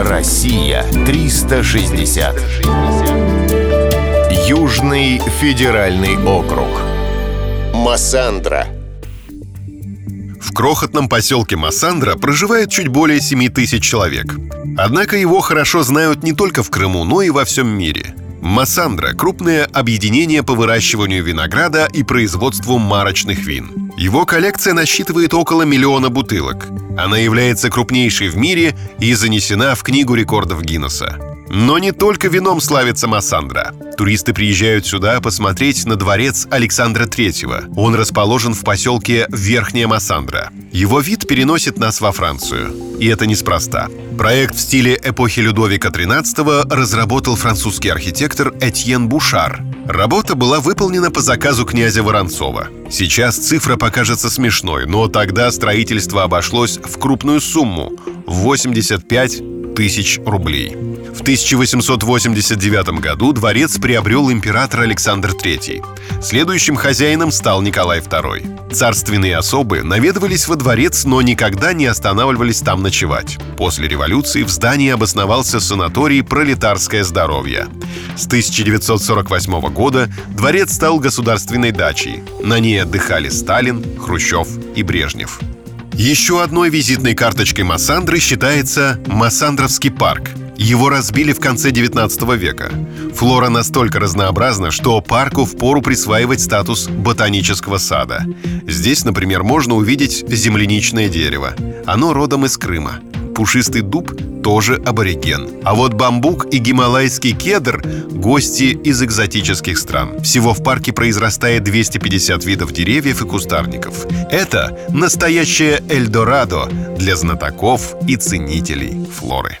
Россия 360. Южный федеральный округ. Массандра. В крохотном поселке Массандра проживает чуть более 7 тысяч человек. Однако его хорошо знают не только в Крыму, но и во всем мире – Массандра – крупное объединение по выращиванию винограда и производству марочных вин. Его коллекция насчитывает около миллиона бутылок. Она является крупнейшей в мире и занесена в Книгу рекордов Гиннесса. Но не только вином славится Массандра. Туристы приезжают сюда посмотреть на дворец Александра III. Он расположен в поселке Верхняя Массандра. Его вид переносит нас во Францию. И это неспроста. Проект в стиле эпохи Людовика XIII разработал французский архитектор Этьен Бушар. Работа была выполнена по заказу князя Воронцова. Сейчас цифра покажется смешной, но тогда строительство обошлось в крупную сумму – 85 тысяч рублей. В 1889 году дворец приобрел император Александр III. Следующим хозяином стал Николай II. Царственные особы наведывались во дворец, но никогда не останавливались там ночевать. После революции в здании обосновался санаторий «Пролетарское здоровье». С 1948 года дворец стал государственной дачей. На ней отдыхали Сталин, Хрущев и Брежнев. Еще одной визитной карточкой Массандры считается Массандровский парк. Его разбили в конце 19 века. Флора настолько разнообразна, что парку впору присваивать статус ботанического сада. Здесь, например, можно увидеть земляничное дерево. Оно родом из Крыма пушистый дуб тоже абориген. А вот бамбук и гималайский кедр – гости из экзотических стран. Всего в парке произрастает 250 видов деревьев и кустарников. Это настоящее Эльдорадо для знатоков и ценителей флоры.